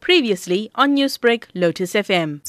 Previously on Newsbreak, Lotus FM.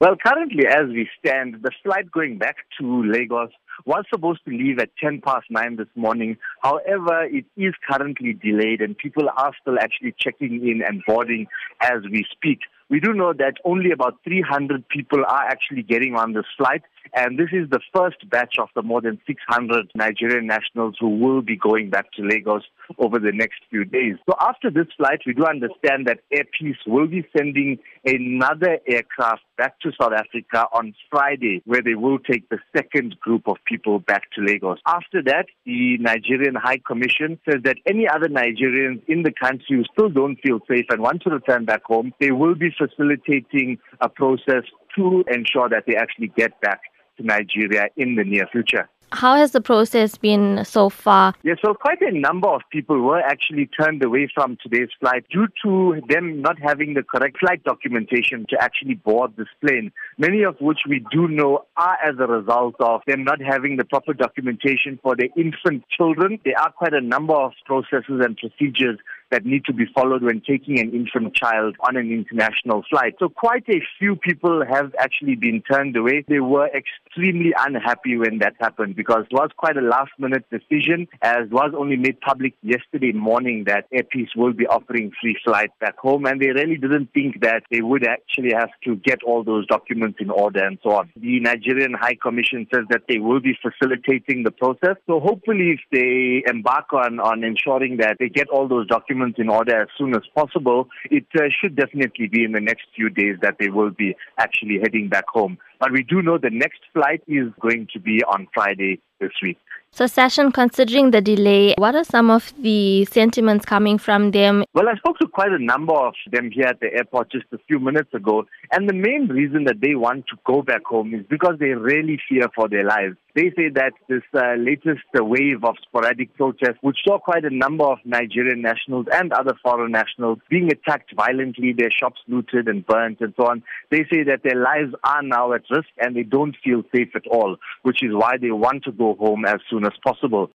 Well, currently, as we stand, the flight going back to Lagos was supposed to leave at 10 past 9 this morning. However, it is currently delayed and people are still actually checking in and boarding as we speak. We do know that only about 300 people are actually getting on this flight, and this is the first batch of the more than 600 Nigerian nationals who will be going back to Lagos over the next few days. So after this flight, we do understand that Air Peace will be sending another aircraft back to South Africa on Friday, where they will take the second group of people back to Lagos. After that, the Nigerian High Commission says that any other Nigerians in the country who still don't feel safe and want to return back home, they will be facilitating a process to ensure that they actually get back to Nigeria in the near future. How has the process been so far? Yes, well, quite a number of people were actually turned away from today's flight due to them not having the correct flight documentation to actually board this plane. Many of which we do know are as a result of them not having the proper documentation for their infant children. There are quite a number of processes and procedures that need to be followed when taking an infant child on an international flight. So quite a few people have actually been turned away. They were extremely unhappy when that happened because it was quite a last minute decision as was only made public yesterday morning that Air Peace will be offering free flights back home and they really didn't think that they would actually have to get all those documents in order and so on. The Nigerian High Commission says that they will be facilitating the process. So hopefully if they embark on, on ensuring that they get all those documents documents in order as soon as possible, it uh, should definitely be in the next few days that they will be actually heading back home. But we do know the next flight is going to be on Friday this week. So, Sashin, considering the delay, what are some of the sentiments coming from them? Well, I spoke to quite a number of them here at the airport just a few minutes ago, and the main reason that they want to go back home is because they really fear for their lives. They say that this uh, latest wave of sporadic protests, which saw quite a number of Nigerian nationals and other foreign nationals being attacked violently, their shops looted and burnt and so on, they say that their lives are now at risk and they don't feel safe at all, which is why they want to go home as soon as possible.